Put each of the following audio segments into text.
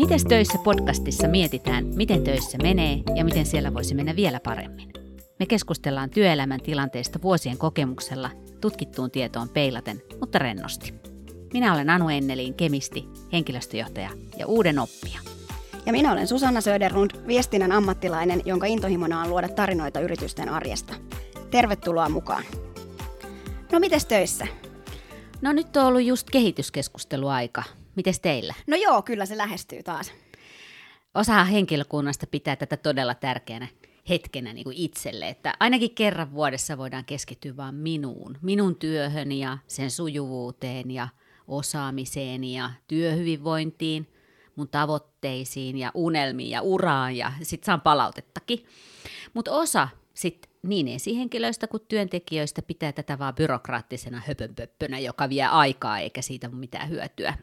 Mites töissä podcastissa mietitään, miten töissä menee ja miten siellä voisi mennä vielä paremmin. Me keskustellaan työelämän tilanteesta vuosien kokemuksella, tutkittuun tietoon peilaten, mutta rennosti. Minä olen Anu Enneliin, kemisti, henkilöstöjohtaja ja uuden oppija. Ja minä olen Susanna Söderlund, viestinnän ammattilainen, jonka intohimona on luoda tarinoita yritysten arjesta. Tervetuloa mukaan. No mites töissä? No nyt on ollut just kehityskeskusteluaika. Mites teillä? No joo, kyllä se lähestyy taas. Osa henkilökunnasta pitää tätä todella tärkeänä hetkenä niin kuin itselle, että ainakin kerran vuodessa voidaan keskittyä vain minuun, minun työhön ja sen sujuvuuteen ja osaamiseen ja työhyvinvointiin, mun tavoitteisiin ja unelmiin ja uraan ja sitten saan palautettakin. Mutta osa sitten niin esihenkilöistä kuin työntekijöistä pitää tätä vaan byrokraattisena höpönpöppönä, joka vie aikaa eikä siitä ole mitään hyötyä.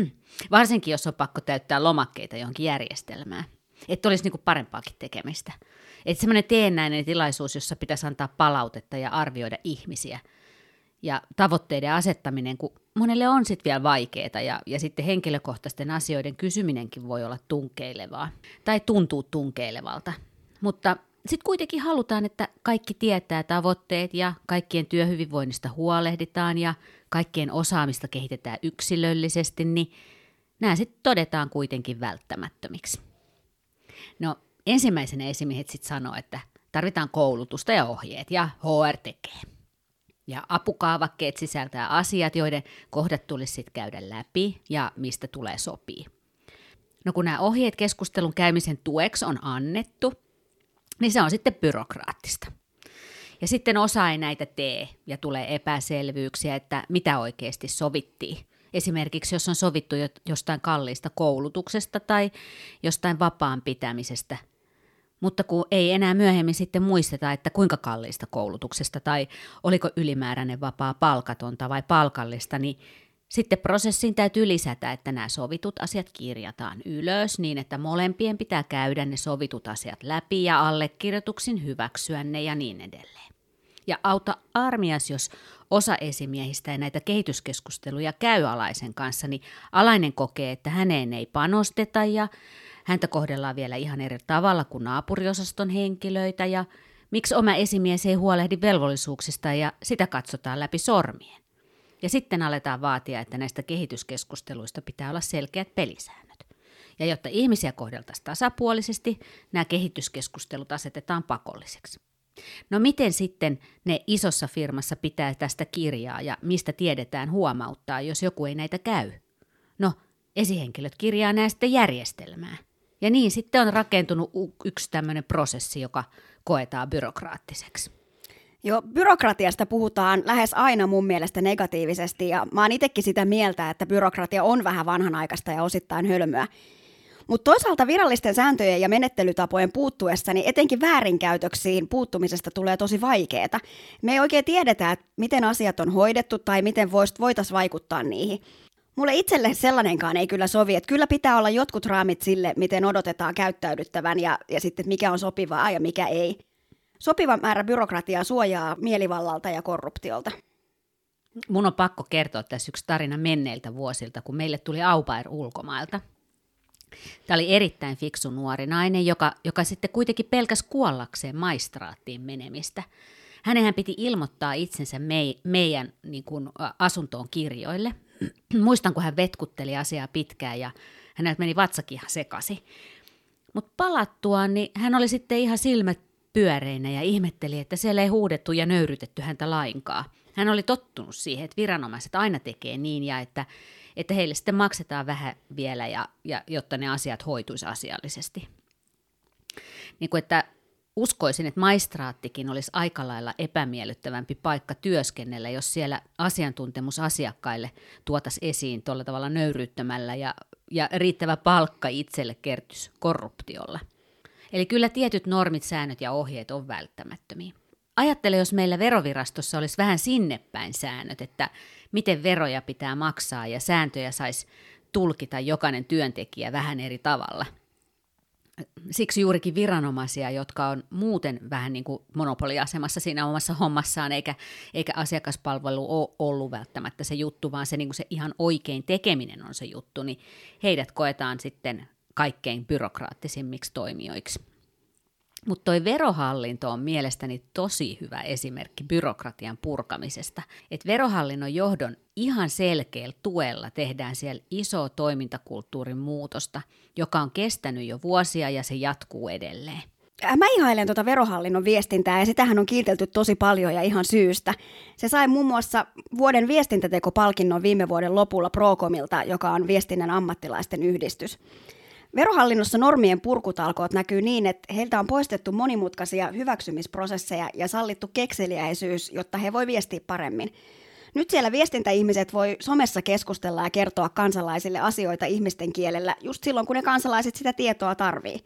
Varsinkin, jos on pakko täyttää lomakkeita johonkin järjestelmään. Että olisi niinku parempaakin tekemistä. Että semmoinen teennäinen tilaisuus, jossa pitäisi antaa palautetta ja arvioida ihmisiä. Ja tavoitteiden asettaminen, kun monelle on sitten vielä vaikeaa ja, ja sitten henkilökohtaisten asioiden kysyminenkin voi olla tunkeilevaa tai tuntuu tunkeilevalta. Mutta sitten kuitenkin halutaan, että kaikki tietää tavoitteet ja kaikkien työhyvinvoinnista huolehditaan ja kaikkien osaamista kehitetään yksilöllisesti, niin nämä sitten todetaan kuitenkin välttämättömiksi. No ensimmäisenä esimiehet sitten sanoo, että tarvitaan koulutusta ja ohjeet ja HR tekee. Ja apukaavakkeet sisältää asiat, joiden kohdat tulisi sitten käydä läpi ja mistä tulee sopii. No kun nämä ohjeet keskustelun käymisen tueksi on annettu, niin se on sitten byrokraattista. Ja sitten osa ei näitä tee ja tulee epäselvyyksiä, että mitä oikeasti sovittiin. Esimerkiksi jos on sovittu jostain kalliista koulutuksesta tai jostain vapaan pitämisestä, mutta kun ei enää myöhemmin sitten muisteta, että kuinka kalliista koulutuksesta tai oliko ylimääräinen vapaa palkatonta vai palkallista, niin sitten prosessiin täytyy lisätä, että nämä sovitut asiat kirjataan ylös niin, että molempien pitää käydä ne sovitut asiat läpi ja allekirjoituksin hyväksyä ne ja niin edelleen. Ja auta armias, jos osa esimiehistä ei näitä kehityskeskusteluja käy alaisen kanssa, niin alainen kokee, että häneen ei panosteta ja häntä kohdellaan vielä ihan eri tavalla kuin naapuriosaston henkilöitä ja miksi oma esimies ei huolehdi velvollisuuksista ja sitä katsotaan läpi sormien. Ja sitten aletaan vaatia, että näistä kehityskeskusteluista pitää olla selkeät pelisäännöt. Ja jotta ihmisiä kohdeltaisiin tasapuolisesti, nämä kehityskeskustelut asetetaan pakolliseksi. No miten sitten ne isossa firmassa pitää tästä kirjaa ja mistä tiedetään huomauttaa, jos joku ei näitä käy? No, esihenkilöt kirjaa näistä järjestelmää. Ja niin sitten on rakentunut yksi tämmöinen prosessi, joka koetaan byrokraattiseksi. Joo, byrokratiasta puhutaan lähes aina mun mielestä negatiivisesti ja mä oon itsekin sitä mieltä, että byrokratia on vähän vanhanaikaista ja osittain hölmöä. Mutta toisaalta virallisten sääntöjen ja menettelytapojen puuttuessa, niin etenkin väärinkäytöksiin puuttumisesta tulee tosi vaikeaa. Me ei oikein tiedetä, että miten asiat on hoidettu tai miten voitaisiin vaikuttaa niihin. Mulle itselle sellainenkaan ei kyllä sovi, että kyllä pitää olla jotkut raamit sille, miten odotetaan käyttäydyttävän ja, ja sitten mikä on sopivaa ja mikä ei. Sopiva määrä byrokratiaa suojaa mielivallalta ja korruptiolta. Mun on pakko kertoa tässä yksi tarina menneiltä vuosilta, kun meille tuli aupair ulkomailta. Tämä oli erittäin fiksu nuori nainen, joka, joka sitten kuitenkin pelkäs kuollakseen maistraattiin menemistä. Hänenhän piti ilmoittaa itsensä mei, meidän niin kuin, asuntoon kirjoille. Muistan, kun hän vetkutteli asiaa pitkään ja häneltä meni vatsakin ihan sekasi. Mutta palattuaan, niin hän oli sitten ihan silmät pyöreinä ja ihmetteli, että siellä ei huudettu ja nöyrytetty häntä lainkaan. Hän oli tottunut siihen, että viranomaiset aina tekee niin ja että, että heille sitten maksetaan vähän vielä, ja, ja, jotta ne asiat hoituisi asiallisesti. Niin kuin, että uskoisin, että maistraattikin olisi aika lailla epämiellyttävämpi paikka työskennellä, jos siellä asiantuntemus asiakkaille tuotas esiin tuolla tavalla nöyryyttämällä ja, ja riittävä palkka itselle kertys korruptiolla – Eli kyllä tietyt normit, säännöt ja ohjeet on välttämättömiä. Ajattele, jos meillä verovirastossa olisi vähän sinnepäin säännöt, että miten veroja pitää maksaa ja sääntöjä saisi tulkita jokainen työntekijä vähän eri tavalla. Siksi juurikin viranomaisia, jotka on muuten vähän niin kuin monopoliasemassa siinä omassa hommassaan, eikä, eikä asiakaspalvelu ole ollut välttämättä se juttu, vaan se, niin kuin se ihan oikein tekeminen on se juttu, niin heidät koetaan sitten kaikkein byrokraattisimmiksi toimijoiksi. Mutta toi verohallinto on mielestäni tosi hyvä esimerkki byrokratian purkamisesta. Että verohallinnon johdon ihan selkeällä tuella tehdään siellä iso toimintakulttuurin muutosta, joka on kestänyt jo vuosia ja se jatkuu edelleen. Mä ihailen tuota verohallinnon viestintää ja sitähän on kiitelty tosi paljon ja ihan syystä. Se sai muun muassa vuoden viestintätekopalkinnon viime vuoden lopulla Procomilta, joka on viestinnän ammattilaisten yhdistys. Verohallinnossa normien purkutalkoot näkyy niin, että heiltä on poistettu monimutkaisia hyväksymisprosesseja ja sallittu kekseliäisyys, jotta he voi viestiä paremmin. Nyt siellä viestintäihmiset voi somessa keskustella ja kertoa kansalaisille asioita ihmisten kielellä just silloin, kun ne kansalaiset sitä tietoa tarvii.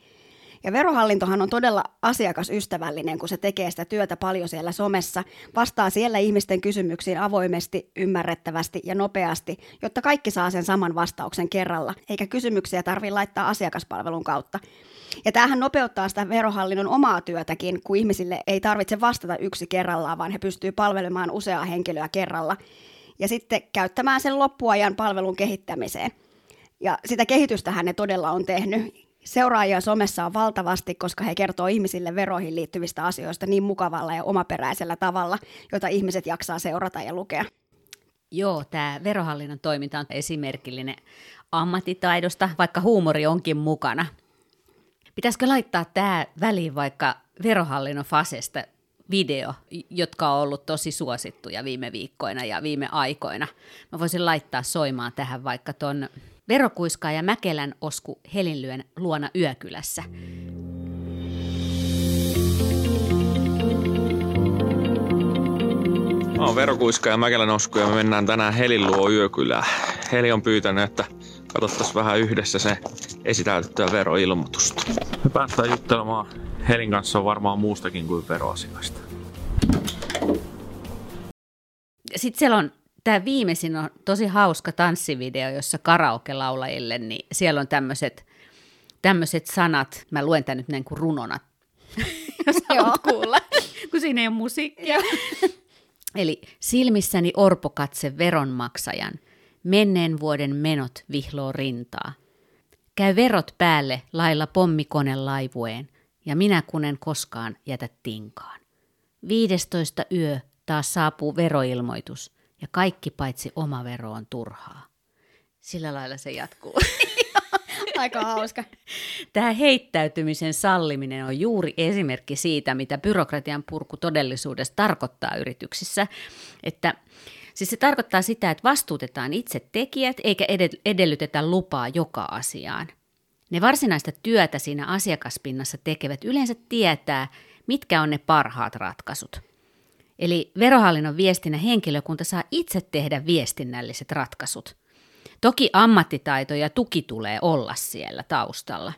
Ja verohallintohan on todella asiakasystävällinen, kun se tekee sitä työtä paljon siellä somessa, vastaa siellä ihmisten kysymyksiin avoimesti, ymmärrettävästi ja nopeasti, jotta kaikki saa sen saman vastauksen kerralla, eikä kysymyksiä tarvitse laittaa asiakaspalvelun kautta. Ja tämähän nopeuttaa sitä verohallinnon omaa työtäkin, kun ihmisille ei tarvitse vastata yksi kerrallaan, vaan he pystyvät palvelemaan useaa henkilöä kerralla. Ja sitten käyttämään sen loppuajan palvelun kehittämiseen. Ja sitä kehitystähän ne todella on tehnyt. Seuraajia somessa on valtavasti, koska he kertoo ihmisille veroihin liittyvistä asioista niin mukavalla ja omaperäisellä tavalla, jota ihmiset jaksaa seurata ja lukea. Joo, tämä verohallinnon toiminta on esimerkillinen ammattitaidosta, vaikka huumori onkin mukana. Pitäisikö laittaa tämä väliin vaikka verohallinnon fasesta video, jotka on ollut tosi suosittuja viime viikkoina ja viime aikoina. Mä voisin laittaa soimaan tähän vaikka ton Verokuiskaa ja Mäkelän Osku Helinlyön luona Yökylässä. Mä oon Verokuiska ja Mäkelän Osku ja me mennään tänään Helin luo Yökylään. Heli on pyytänyt, että katsottaisiin vähän yhdessä se esitäytettyä veroilmoitusta. Me päästään juttelemaan Helin kanssa on varmaan muustakin kuin veroasiasta. Sitten siellä on tämä viimeisin on tosi hauska tanssivideo, jossa karaoke-laulajille, niin siellä on tämmöiset tämmöiset sanat, mä luen tämän nyt näin kuin runona, jos haluat kuulla, kun siinä ei ole musiikkia. Eli silmissäni orpokatse veronmaksajan, menneen vuoden menot vihloo rintaa. Käy verot päälle lailla pommikone laivueen, ja minä kunen koskaan jätä tinkaan. 15 yö taas saapuu veroilmoitus ja kaikki paitsi oma vero on turhaa. Sillä lailla se jatkuu. Aika hauska. Tämä heittäytymisen salliminen on juuri esimerkki siitä, mitä byrokratian purku todellisuudessa tarkoittaa yrityksissä. Että Siis se tarkoittaa sitä, että vastuutetaan itse tekijät eikä edellytetä lupaa joka asiaan. Ne varsinaista työtä siinä asiakaspinnassa tekevät yleensä tietää, mitkä on ne parhaat ratkaisut. Eli verohallinnon viestinnän henkilökunta saa itse tehdä viestinnälliset ratkaisut. Toki ammattitaito ja tuki tulee olla siellä taustalla.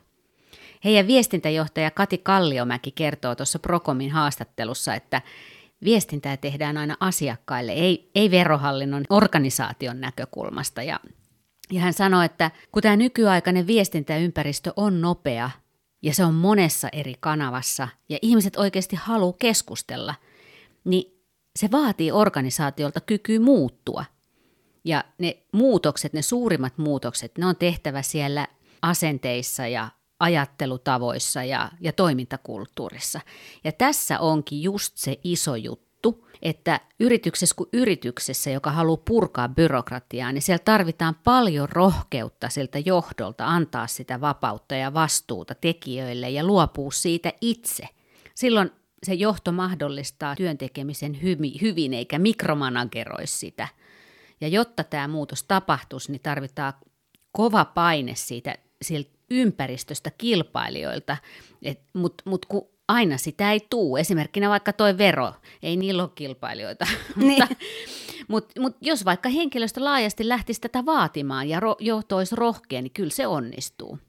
Heidän viestintäjohtaja Kati Kalliomäki kertoo tuossa Prokomin haastattelussa, että viestintää tehdään aina asiakkaille, ei, ei verohallinnon organisaation näkökulmasta. Ja, ja hän sanoi, että kun tämä nykyaikainen viestintäympäristö on nopea ja se on monessa eri kanavassa ja ihmiset oikeasti haluaa keskustella – niin se vaatii organisaatiolta kykyä muuttua. Ja ne muutokset, ne suurimmat muutokset, ne on tehtävä siellä asenteissa ja ajattelutavoissa ja, ja toimintakulttuurissa. Ja tässä onkin just se iso juttu, että yrityksessä kuin yrityksessä, joka haluaa purkaa byrokratiaa, niin siellä tarvitaan paljon rohkeutta siltä johdolta antaa sitä vapautta ja vastuuta tekijöille ja luopua siitä itse. Silloin se johto mahdollistaa työntekemisen hyvin eikä mikromanageroi sitä. Ja jotta tämä muutos tapahtuisi, niin tarvitaan kova paine siitä, siitä ympäristöstä kilpailijoilta, mutta mut kun aina sitä ei tuu. Esimerkkinä vaikka toi vero, ei niillä ole kilpailijoita. Niin. mutta, mutta, mutta jos vaikka henkilöstö laajasti lähtisi tätä vaatimaan ja ro, johto olisi rohkea, niin kyllä se onnistuu.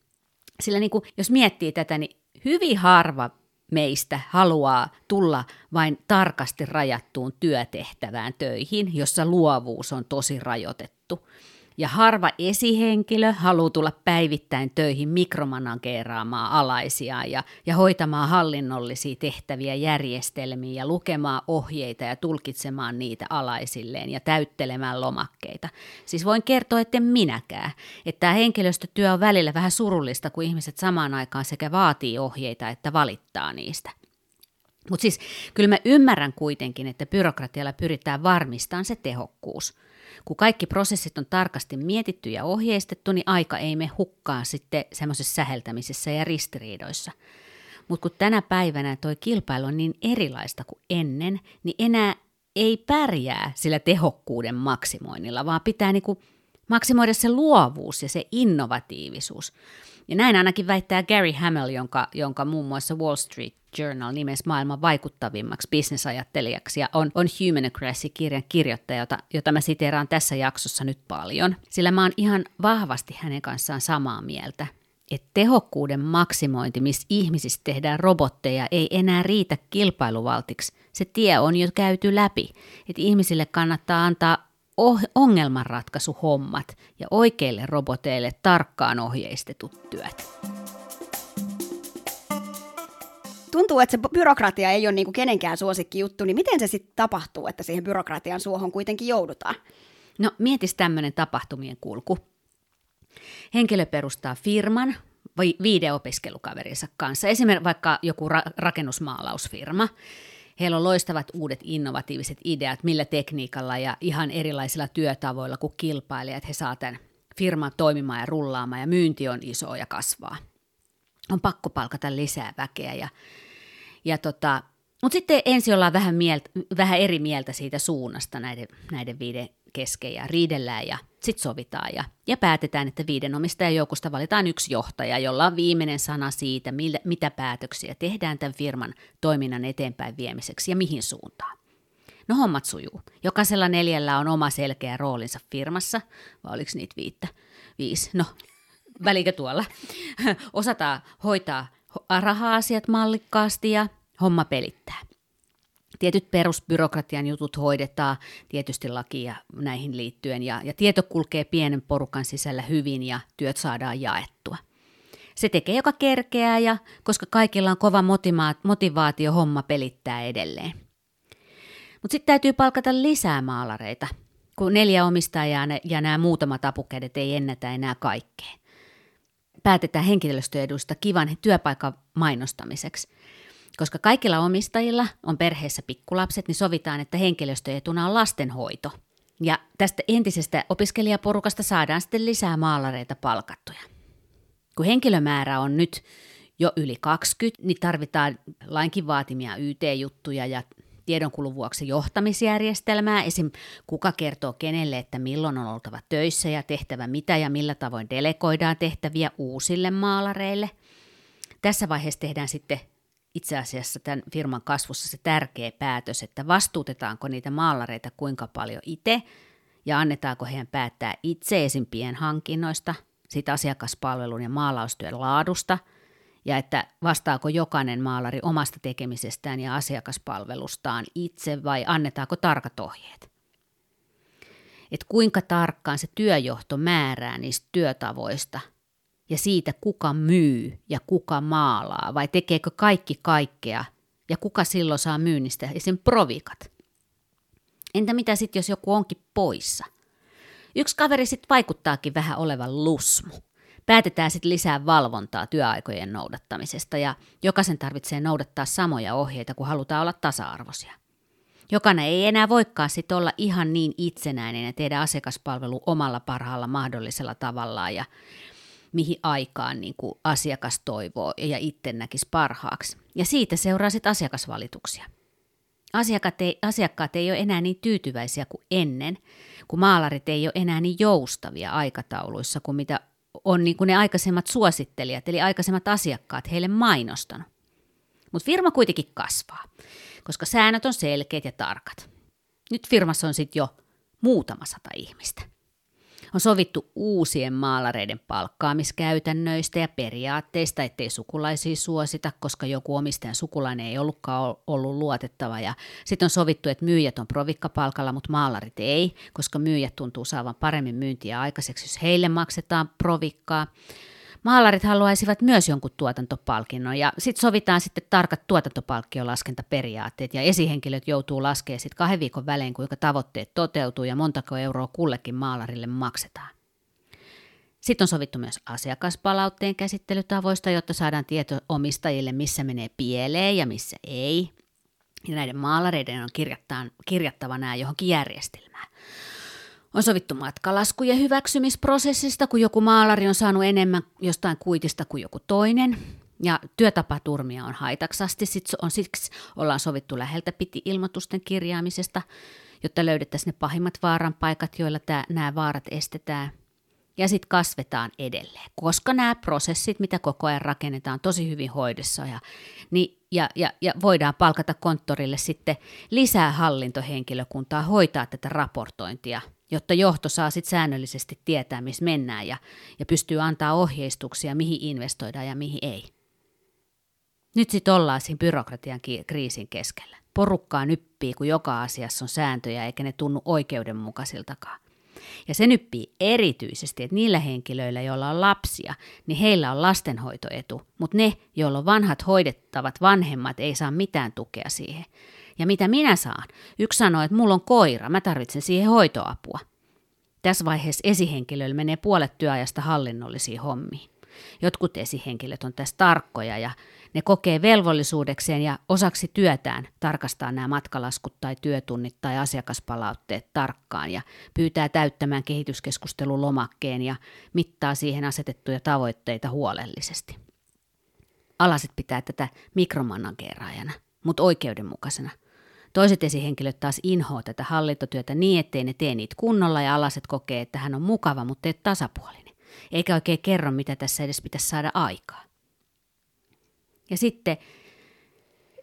Sillä niin kuin, jos miettii tätä, niin hyvin harva meistä haluaa tulla vain tarkasti rajattuun työtehtävään töihin, jossa luovuus on tosi rajoitettu. Ja harva esihenkilö haluaa tulla päivittäin töihin mikromanageeraamaan alaisia ja, ja hoitamaan hallinnollisia tehtäviä järjestelmiä ja lukemaan ohjeita ja tulkitsemaan niitä alaisilleen ja täyttelemään lomakkeita. Siis voin kertoa, että minäkään. Että tämä henkilöstötyö on välillä vähän surullista, kun ihmiset samaan aikaan sekä vaatii ohjeita että valittaa niistä. Mutta siis kyllä mä ymmärrän kuitenkin, että byrokratialla pyritään varmistamaan se tehokkuus – kun kaikki prosessit on tarkasti mietitty ja ohjeistettu, niin aika ei me hukkaa sitten semmoisessa säheltämisessä ja ristiriidoissa. Mutta kun tänä päivänä toi kilpailu on niin erilaista kuin ennen, niin enää ei pärjää sillä tehokkuuden maksimoinnilla, vaan pitää niinku maksimoida se luovuus ja se innovatiivisuus. Ja näin ainakin väittää Gary Hamel, jonka, jonka muun muassa Wall Street Journal nimesi maailman vaikuttavimmaksi bisnesajattelijaksi ja on, on Humanocracy-kirjan kirjoittaja, jota, jota mä siteeraan tässä jaksossa nyt paljon. Sillä mä oon ihan vahvasti hänen kanssaan samaa mieltä, että tehokkuuden maksimointi, missä ihmisistä tehdään robotteja, ei enää riitä kilpailuvaltiksi. Se tie on jo käyty läpi, että ihmisille kannattaa antaa ongelmanratkaisuhommat ja oikeille roboteille tarkkaan ohjeistetut työt. Tuntuu, että se byrokratia ei ole niin kuin kenenkään suosikki juttu, niin miten se sitten tapahtuu, että siihen byrokratian suohon kuitenkin joudutaan? No mietis tämmöinen tapahtumien kulku. Henkilö perustaa firman viiden opiskelukaverinsa kanssa, esimerkiksi vaikka joku ra- rakennusmaalausfirma. Heillä on loistavat uudet innovatiiviset ideat, millä tekniikalla ja ihan erilaisilla työtavoilla kuin kilpailijat he saa tämän firman toimimaan ja rullaamaan ja myynti on iso ja kasvaa. On pakko palkata lisää väkeä ja, ja tota, mutta sitten ensin ollaan vähän, mieltä, vähän eri mieltä siitä suunnasta näiden, näiden viiden kesken ja riidellään ja sitten sovitaan ja, ja päätetään, että viiden omistajan joukosta valitaan yksi johtaja, jolla on viimeinen sana siitä, millä, mitä päätöksiä tehdään tämän firman toiminnan eteenpäin viemiseksi ja mihin suuntaan. No hommat sujuu. Jokaisella neljällä on oma selkeä roolinsa firmassa, vai oliko niitä viittä? Viisi. No, välikö tuolla? Osataan hoitaa raha-asiat mallikkaasti ja homma pelittää tietyt perusbyrokratian jutut hoidetaan, tietysti lakia näihin liittyen, ja, ja tieto kulkee pienen porukan sisällä hyvin ja työt saadaan jaettua. Se tekee joka kerkeää, ja koska kaikilla on kova motivaatio, homma pelittää edelleen. Mutta sitten täytyy palkata lisää maalareita, kun neljä omistajaa ja nämä muutamat apukädet ei ennätä enää kaikkea. Päätetään henkilöstöedusta kivan työpaikan mainostamiseksi – koska kaikilla omistajilla on perheessä pikkulapset, niin sovitaan, että henkilöstöetuna on lastenhoito. Ja tästä entisestä opiskelijaporukasta saadaan sitten lisää maalareita palkattuja. Kun henkilömäärä on nyt jo yli 20, niin tarvitaan lainkin vaatimia YT-juttuja ja tiedonkulun vuoksi johtamisjärjestelmää, esim. kuka kertoo kenelle, että milloin on oltava töissä ja tehtävä mitä ja millä tavoin delegoidaan tehtäviä uusille maalareille. Tässä vaiheessa tehdään sitten itse asiassa tämän firman kasvussa se tärkeä päätös, että vastuutetaanko niitä maalareita kuinka paljon itse ja annetaanko heidän päättää itse esimpien hankinnoista, siitä asiakaspalvelun ja maalaustyön laadusta ja että vastaako jokainen maalari omasta tekemisestään ja asiakaspalvelustaan itse vai annetaanko tarkat ohjeet. Et kuinka tarkkaan se työjohto määrää niistä työtavoista – ja siitä, kuka myy ja kuka maalaa, vai tekeekö kaikki kaikkea, ja kuka silloin saa myynnistä esim. provikat. Entä mitä sitten, jos joku onkin poissa? Yksi kaveri sitten vaikuttaakin vähän olevan lusmu. Päätetään sitten lisää valvontaa työaikojen noudattamisesta ja jokaisen tarvitsee noudattaa samoja ohjeita, kun halutaan olla tasa-arvoisia. Jokainen ei enää voikaan sitten olla ihan niin itsenäinen ja tehdä asiakaspalvelu omalla parhaalla mahdollisella tavallaan ja mihin aikaan niin kuin asiakas toivoo ja itse näkisi parhaaksi. Ja siitä seuraa sitten asiakasvalituksia. Asiakkaat ei, asiakkaat ei ole enää niin tyytyväisiä kuin ennen, kun maalarit ei ole enää niin joustavia aikatauluissa kuin mitä on niin kuin ne aikaisemmat suosittelijat, eli aikaisemmat asiakkaat heille mainostanut. Mutta firma kuitenkin kasvaa, koska säännöt on selkeät ja tarkat. Nyt firmassa on sitten jo muutama sata ihmistä. On sovittu uusien maalareiden palkkaamiskäytännöistä ja periaatteista, ettei sukulaisia suosita, koska joku omistajan sukulainen ei ollutkaan ollut luotettava. Ja sitten on sovittu, että myyjät on provikkapalkalla, mutta maalarit ei, koska myyjät tuntuu saavan paremmin myyntiä aikaiseksi, jos heille maksetaan provikkaa. Maalarit haluaisivat myös jonkun tuotantopalkinnon ja sitten sovitaan sitten tarkat tuotantopalkkiolaskentaperiaatteet ja esihenkilöt joutuu laskemaan sitten kahden viikon välein, kuinka tavoitteet toteutuu ja montako euroa kullekin maalarille maksetaan. Sitten on sovittu myös asiakaspalautteen käsittelytavoista, jotta saadaan tieto omistajille, missä menee pieleen ja missä ei. Ja näiden maalareiden on kirjattava nämä johonkin järjestelmään. On sovittu matkalaskujen hyväksymisprosessista, kun joku maalari on saanut enemmän jostain kuitista kuin joku toinen. Ja työtapaturmia on haitaksasti, sitten on siksi ollaan sovittu läheltä piti ilmoitusten kirjaamisesta, jotta löydettäisiin ne pahimmat vaaran paikat, joilla tämä, nämä vaarat estetään. Ja sitten kasvetaan edelleen, koska nämä prosessit, mitä koko ajan rakennetaan, tosi hyvin hoidossa ja, niin, ja, ja, ja voidaan palkata konttorille sitten lisää hallintohenkilökuntaa hoitaa tätä raportointia – jotta johto saa sit säännöllisesti tietää, missä mennään ja, ja pystyy antaa ohjeistuksia, mihin investoidaan ja mihin ei. Nyt sitten ollaan siinä byrokratian kriisin keskellä. Porukkaa nyppii, kun joka asiassa on sääntöjä eikä ne tunnu oikeudenmukaisiltakaan. Ja se nyppii erityisesti, että niillä henkilöillä, joilla on lapsia, niin heillä on lastenhoitoetu, mutta ne, joilla on vanhat hoidettavat vanhemmat, ei saa mitään tukea siihen. Ja mitä minä saan? Yksi sanoi, että mulla on koira, mä tarvitsen siihen hoitoapua. Tässä vaiheessa esihenkilöillä menee puolet työajasta hallinnollisiin hommiin. Jotkut esihenkilöt on tässä tarkkoja ja ne kokee velvollisuudekseen ja osaksi työtään tarkastaa nämä matkalaskut tai työtunnit tai asiakaspalautteet tarkkaan ja pyytää täyttämään kehityskeskustelun lomakkeen ja mittaa siihen asetettuja tavoitteita huolellisesti. Alaset pitää tätä mikromanageeraajana, mutta oikeudenmukaisena – Toiset esihenkilöt taas inhoa tätä hallintotyötä niin, ettei ne tee niitä kunnolla ja alaset kokee, että hän on mukava, mutta ei tasapuolinen. Eikä oikein kerro, mitä tässä edes pitäisi saada aikaa. Ja sitten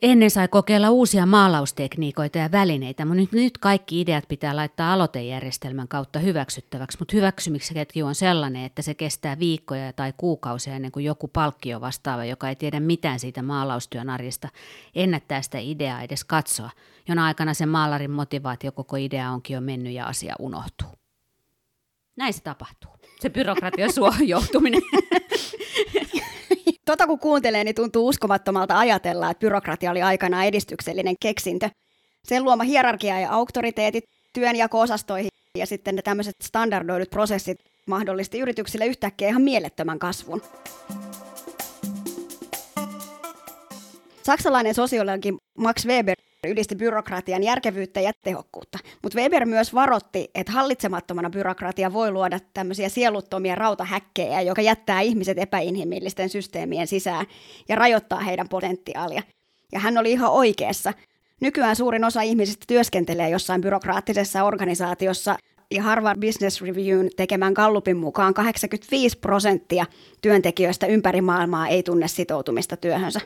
Ennen sai kokeilla uusia maalaustekniikoita ja välineitä, mutta nyt, nyt kaikki ideat pitää laittaa aloitejärjestelmän kautta hyväksyttäväksi, mutta hyväksymikseketju on sellainen, että se kestää viikkoja tai kuukausia ennen kuin joku palkkio vastaava, joka ei tiedä mitään siitä maalaustyön arjesta, ennättää sitä ideaa edes katsoa, jona aikana se maalarin motivaatio koko idea onkin jo mennyt ja asia unohtuu. Näin se tapahtuu. Se byrokratia suohon joutuminen. Tota kun kuuntelee, niin tuntuu uskomattomalta ajatella, että byrokratia oli aikanaan edistyksellinen keksintö. Sen luoma hierarkia ja auktoriteetit työnjako-osastoihin ja sitten ne tämmöiset standardoidut prosessit mahdollisti yrityksille yhtäkkiä ihan mielettömän kasvun. Saksalainen sosiologi Max Weber ylisti byrokratian järkevyyttä ja tehokkuutta. Mutta Weber myös varotti, että hallitsemattomana byrokratia voi luoda tämmöisiä sieluttomia rautahäkkejä, joka jättää ihmiset epäinhimillisten systeemien sisään ja rajoittaa heidän potentiaalia. Ja hän oli ihan oikeassa. Nykyään suurin osa ihmisistä työskentelee jossain byrokraattisessa organisaatiossa ja Harvard Business Reviewin tekemän Gallupin mukaan 85 prosenttia työntekijöistä ympäri maailmaa ei tunne sitoutumista työhönsä.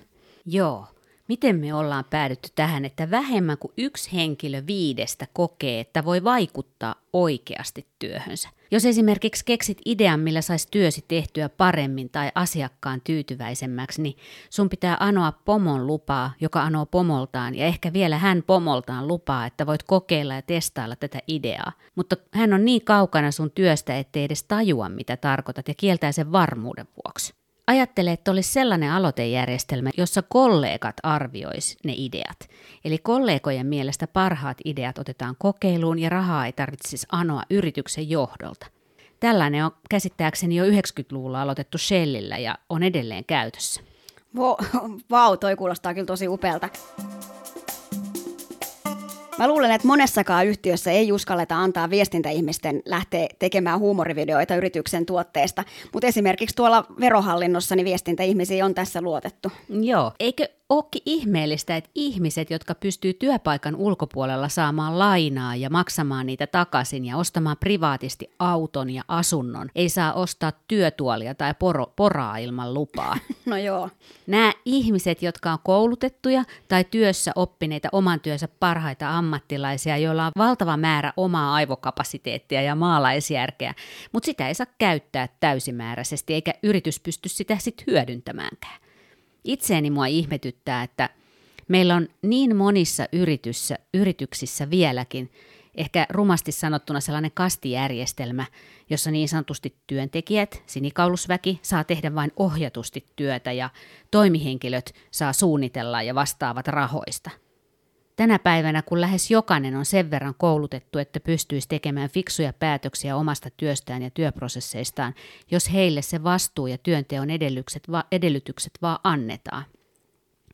Joo, Miten me ollaan päädytty tähän, että vähemmän kuin yksi henkilö viidestä kokee, että voi vaikuttaa oikeasti työhönsä? Jos esimerkiksi keksit idean, millä saisi työsi tehtyä paremmin tai asiakkaan tyytyväisemmäksi, niin sun pitää anoa pomon lupaa, joka anoo pomoltaan, ja ehkä vielä hän pomoltaan lupaa, että voit kokeilla ja testailla tätä ideaa. Mutta hän on niin kaukana sun työstä, ettei edes tajua, mitä tarkoitat, ja kieltää sen varmuuden vuoksi. Ajattele, että olisi sellainen aloitejärjestelmä, jossa kollegat arviois ne ideat. Eli kollegojen mielestä parhaat ideat otetaan kokeiluun ja rahaa ei tarvitsisi anoa yrityksen johdolta. Tällainen on käsittääkseni jo 90-luvulla aloitettu Shellillä ja on edelleen käytössä. Vau, wow, toi kuulostaa kyllä tosi upealta. Mä luulen, että monessakaan yhtiössä ei uskalleta antaa viestintäihmisten lähteä tekemään huumorivideoita yrityksen tuotteesta, mutta esimerkiksi tuolla verohallinnossa niin viestintäihmisiä on tässä luotettu. Joo, eikö ookin ihmeellistä, että ihmiset, jotka pystyy työpaikan ulkopuolella saamaan lainaa ja maksamaan niitä takaisin ja ostamaan privaatisti auton ja asunnon, ei saa ostaa työtuolia tai poro, poraa ilman lupaa. No joo. Nämä ihmiset, jotka on koulutettuja tai työssä oppineita oman työnsä parhaita ammattilaisia, joilla on valtava määrä omaa aivokapasiteettia ja maalaisjärkeä, mutta sitä ei saa käyttää täysimääräisesti eikä yritys pysty sitä sitten hyödyntämäänkään. Itseäni mua ihmetyttää, että meillä on niin monissa yrityssä, yrityksissä vieläkin ehkä rumasti sanottuna sellainen kastijärjestelmä, jossa niin sanotusti työntekijät, sinikaulusväki, saa tehdä vain ohjatusti työtä ja toimihenkilöt saa suunnitella ja vastaavat rahoista. Tänä päivänä, kun lähes jokainen on sen verran koulutettu, että pystyisi tekemään fiksuja päätöksiä omasta työstään ja työprosesseistaan, jos heille se vastuu ja työnteon edellytykset, va- edellytykset vaan annetaan.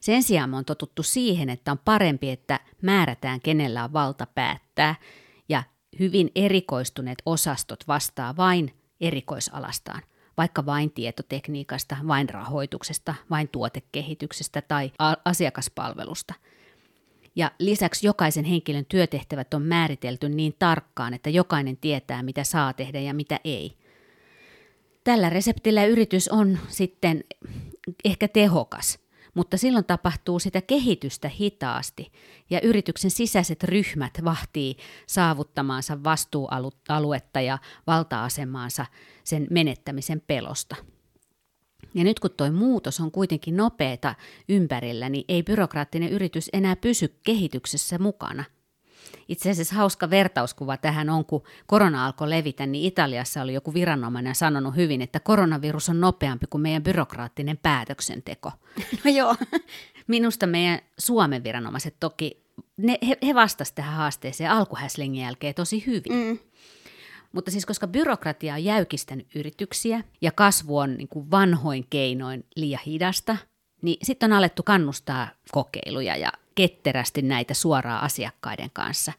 Sen sijaan on totuttu siihen, että on parempi, että määrätään kenellä on valta päättää, ja hyvin erikoistuneet osastot vastaa vain erikoisalastaan, vaikka vain tietotekniikasta, vain rahoituksesta, vain tuotekehityksestä tai asiakaspalvelusta – ja lisäksi jokaisen henkilön työtehtävät on määritelty niin tarkkaan, että jokainen tietää, mitä saa tehdä ja mitä ei. Tällä reseptillä yritys on sitten ehkä tehokas, mutta silloin tapahtuu sitä kehitystä hitaasti ja yrityksen sisäiset ryhmät vahtii saavuttamaansa vastuualuetta ja valta-asemaansa sen menettämisen pelosta. Ja nyt kun tuo muutos on kuitenkin nopeata ympärillä, niin ei byrokraattinen yritys enää pysy kehityksessä mukana. Itse asiassa hauska vertauskuva tähän on, kun korona alkoi levitä, niin Italiassa oli joku viranomainen sanonut hyvin, että koronavirus on nopeampi kuin meidän byrokraattinen päätöksenteko. No joo. Minusta meidän Suomen viranomaiset toki, ne, he, he vastasivat tähän haasteeseen alkuhäslingin jälkeen tosi hyvin. Mm. Mutta siis koska byrokratia on jäykistänyt yrityksiä ja kasvu on niin kuin vanhoin keinoin liian hidasta, niin sitten on alettu kannustaa kokeiluja ja ketterästi näitä suoraan asiakkaiden kanssa.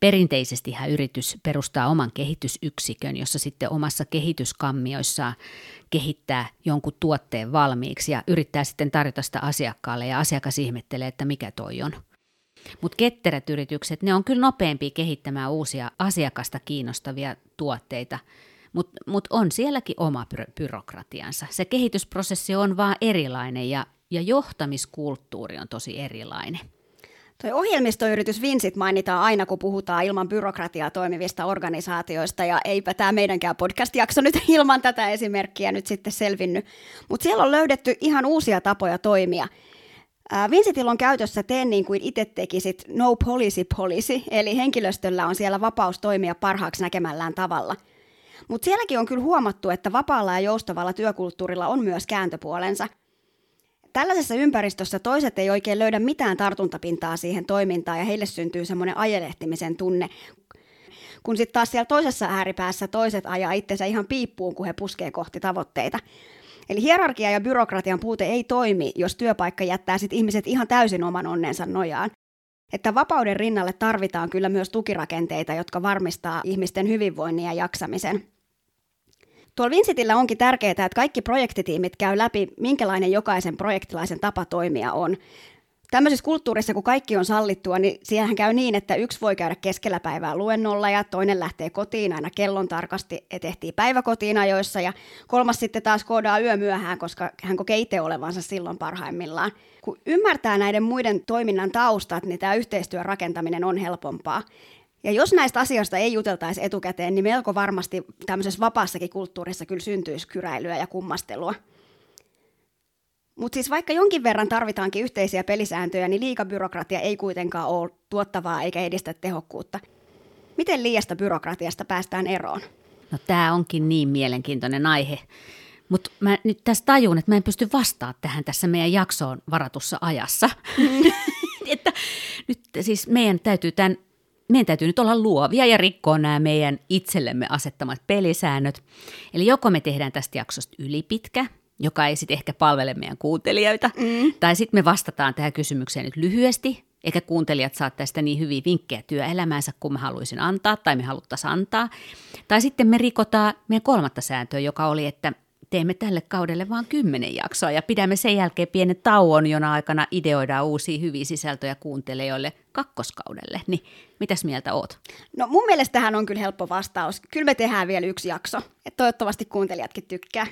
Perinteisesti yritys perustaa oman kehitysyksikön, jossa sitten omassa kehityskammioissaan kehittää jonkun tuotteen valmiiksi ja yrittää sitten tarjota sitä asiakkaalle ja asiakas ihmettelee, että mikä toi on. Mutta ketterät yritykset, ne on kyllä nopeampi kehittämään uusia asiakasta kiinnostavia tuotteita, mutta mut on sielläkin oma by- byrokratiansa. Se kehitysprosessi on vaan erilainen ja, ja johtamiskulttuuri on tosi erilainen. Toi ohjelmistoyritys Vinsit mainitaan aina, kun puhutaan ilman byrokratiaa toimivista organisaatioista, ja eipä tämä meidänkään podcast-jakso nyt ilman tätä esimerkkiä nyt sitten selvinnyt. Mutta siellä on löydetty ihan uusia tapoja toimia – Vincentillä on käytössä tee niin kuin itse tekisit no policy policy, eli henkilöstöllä on siellä vapaus toimia parhaaksi näkemällään tavalla. Mutta sielläkin on kyllä huomattu, että vapaalla ja joustavalla työkulttuurilla on myös kääntöpuolensa. Tällaisessa ympäristössä toiset ei oikein löydä mitään tartuntapintaa siihen toimintaan ja heille syntyy semmoinen ajelehtimisen tunne, kun sitten taas siellä toisessa ääripäässä toiset ajaa itsensä ihan piippuun, kun he puskee kohti tavoitteita. Eli hierarkia ja byrokratian puute ei toimi, jos työpaikka jättää sit ihmiset ihan täysin oman onnensa nojaan. Että vapauden rinnalle tarvitaan kyllä myös tukirakenteita, jotka varmistaa ihmisten hyvinvoinnin ja jaksamisen. Tuolla Vincitillä onkin tärkeää, että kaikki projektitiimit käy läpi, minkälainen jokaisen projektilaisen tapa toimia on tämmöisessä kulttuurissa, kun kaikki on sallittua, niin siellähän käy niin, että yksi voi käydä keskellä päivää luennolla ja toinen lähtee kotiin aina kellon tarkasti, että ehtii päiväkotiin ajoissa ja kolmas sitten taas koodaa yö myöhään, koska hän kokee itse olevansa silloin parhaimmillaan. Kun ymmärtää näiden muiden toiminnan taustat, niin tämä yhteistyön rakentaminen on helpompaa. Ja jos näistä asioista ei juteltaisi etukäteen, niin melko varmasti tämmöisessä vapaassakin kulttuurissa kyllä syntyisi kyräilyä ja kummastelua. Mutta siis vaikka jonkin verran tarvitaankin yhteisiä pelisääntöjä, niin liikabyrokratia ei kuitenkaan ole tuottavaa eikä edistä tehokkuutta. Miten liiasta byrokratiasta päästään eroon? No tämä onkin niin mielenkiintoinen aihe. Mutta mä nyt tässä tajun, että mä en pysty vastaamaan tähän tässä meidän jaksoon varatussa ajassa. Mm. että nyt siis meidän täytyy tämän meidän täytyy nyt olla luovia ja rikkoa nämä meidän itsellemme asettamat pelisäännöt. Eli joko me tehdään tästä jaksosta ylipitkä, joka ei sitten ehkä palvele meidän kuuntelijoita. Mm. Tai sitten me vastataan tähän kysymykseen nyt lyhyesti, eikä kuuntelijat saa tästä niin hyviä vinkkejä työelämäänsä kuin mä haluaisin antaa tai me haluttaisiin antaa. Tai sitten me rikotaan meidän kolmatta sääntöä, joka oli, että teemme tälle kaudelle vain kymmenen jaksoa ja pidämme sen jälkeen pienen tauon, jona aikana ideoidaan uusia hyviä sisältöjä kuuntelijoille kakkoskaudelle. Niin mitäs mieltä oot? No mun mielestä tähän on kyllä helppo vastaus. Kyllä me tehdään vielä yksi jakso. Et toivottavasti kuuntelijatkin tykkää.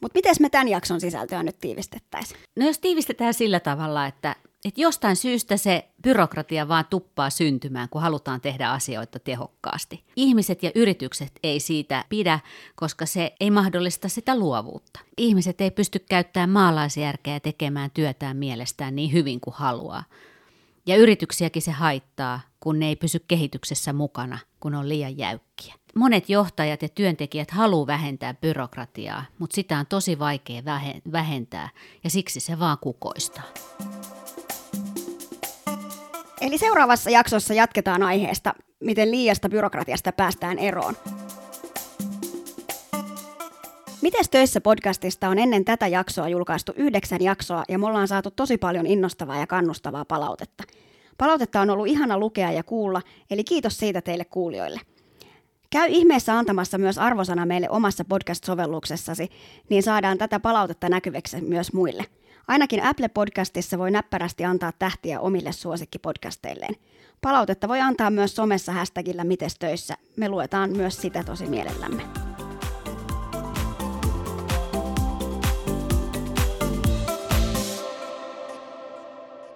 Mutta miten me tämän jakson sisältöä nyt tiivistettäisiin? No jos tiivistetään sillä tavalla, että, että jostain syystä se byrokratia vaan tuppaa syntymään, kun halutaan tehdä asioita tehokkaasti. Ihmiset ja yritykset ei siitä pidä, koska se ei mahdollista sitä luovuutta. Ihmiset ei pysty käyttämään maalaisjärkeä tekemään työtään mielestään niin hyvin kuin haluaa. Ja yrityksiäkin se haittaa, kun ne ei pysy kehityksessä mukana, kun on liian jäykkiä. Monet johtajat ja työntekijät haluaa vähentää byrokratiaa, mutta sitä on tosi vaikea vähentää ja siksi se vaan kukoistaa. Eli seuraavassa jaksossa jatketaan aiheesta, miten liiasta byrokratiasta päästään eroon. Mites töissä podcastista on ennen tätä jaksoa julkaistu yhdeksän jaksoa ja me ollaan saatu tosi paljon innostavaa ja kannustavaa palautetta. Palautetta on ollut ihana lukea ja kuulla, eli kiitos siitä teille kuulijoille. Käy ihmeessä antamassa myös arvosana meille omassa podcast-sovelluksessasi, niin saadaan tätä palautetta näkyväksi myös muille. Ainakin Apple Podcastissa voi näppärästi antaa tähtiä omille suosikkipodcasteilleen. Palautetta voi antaa myös somessa hashtagillä Mites töissä. Me luetaan myös sitä tosi mielellämme.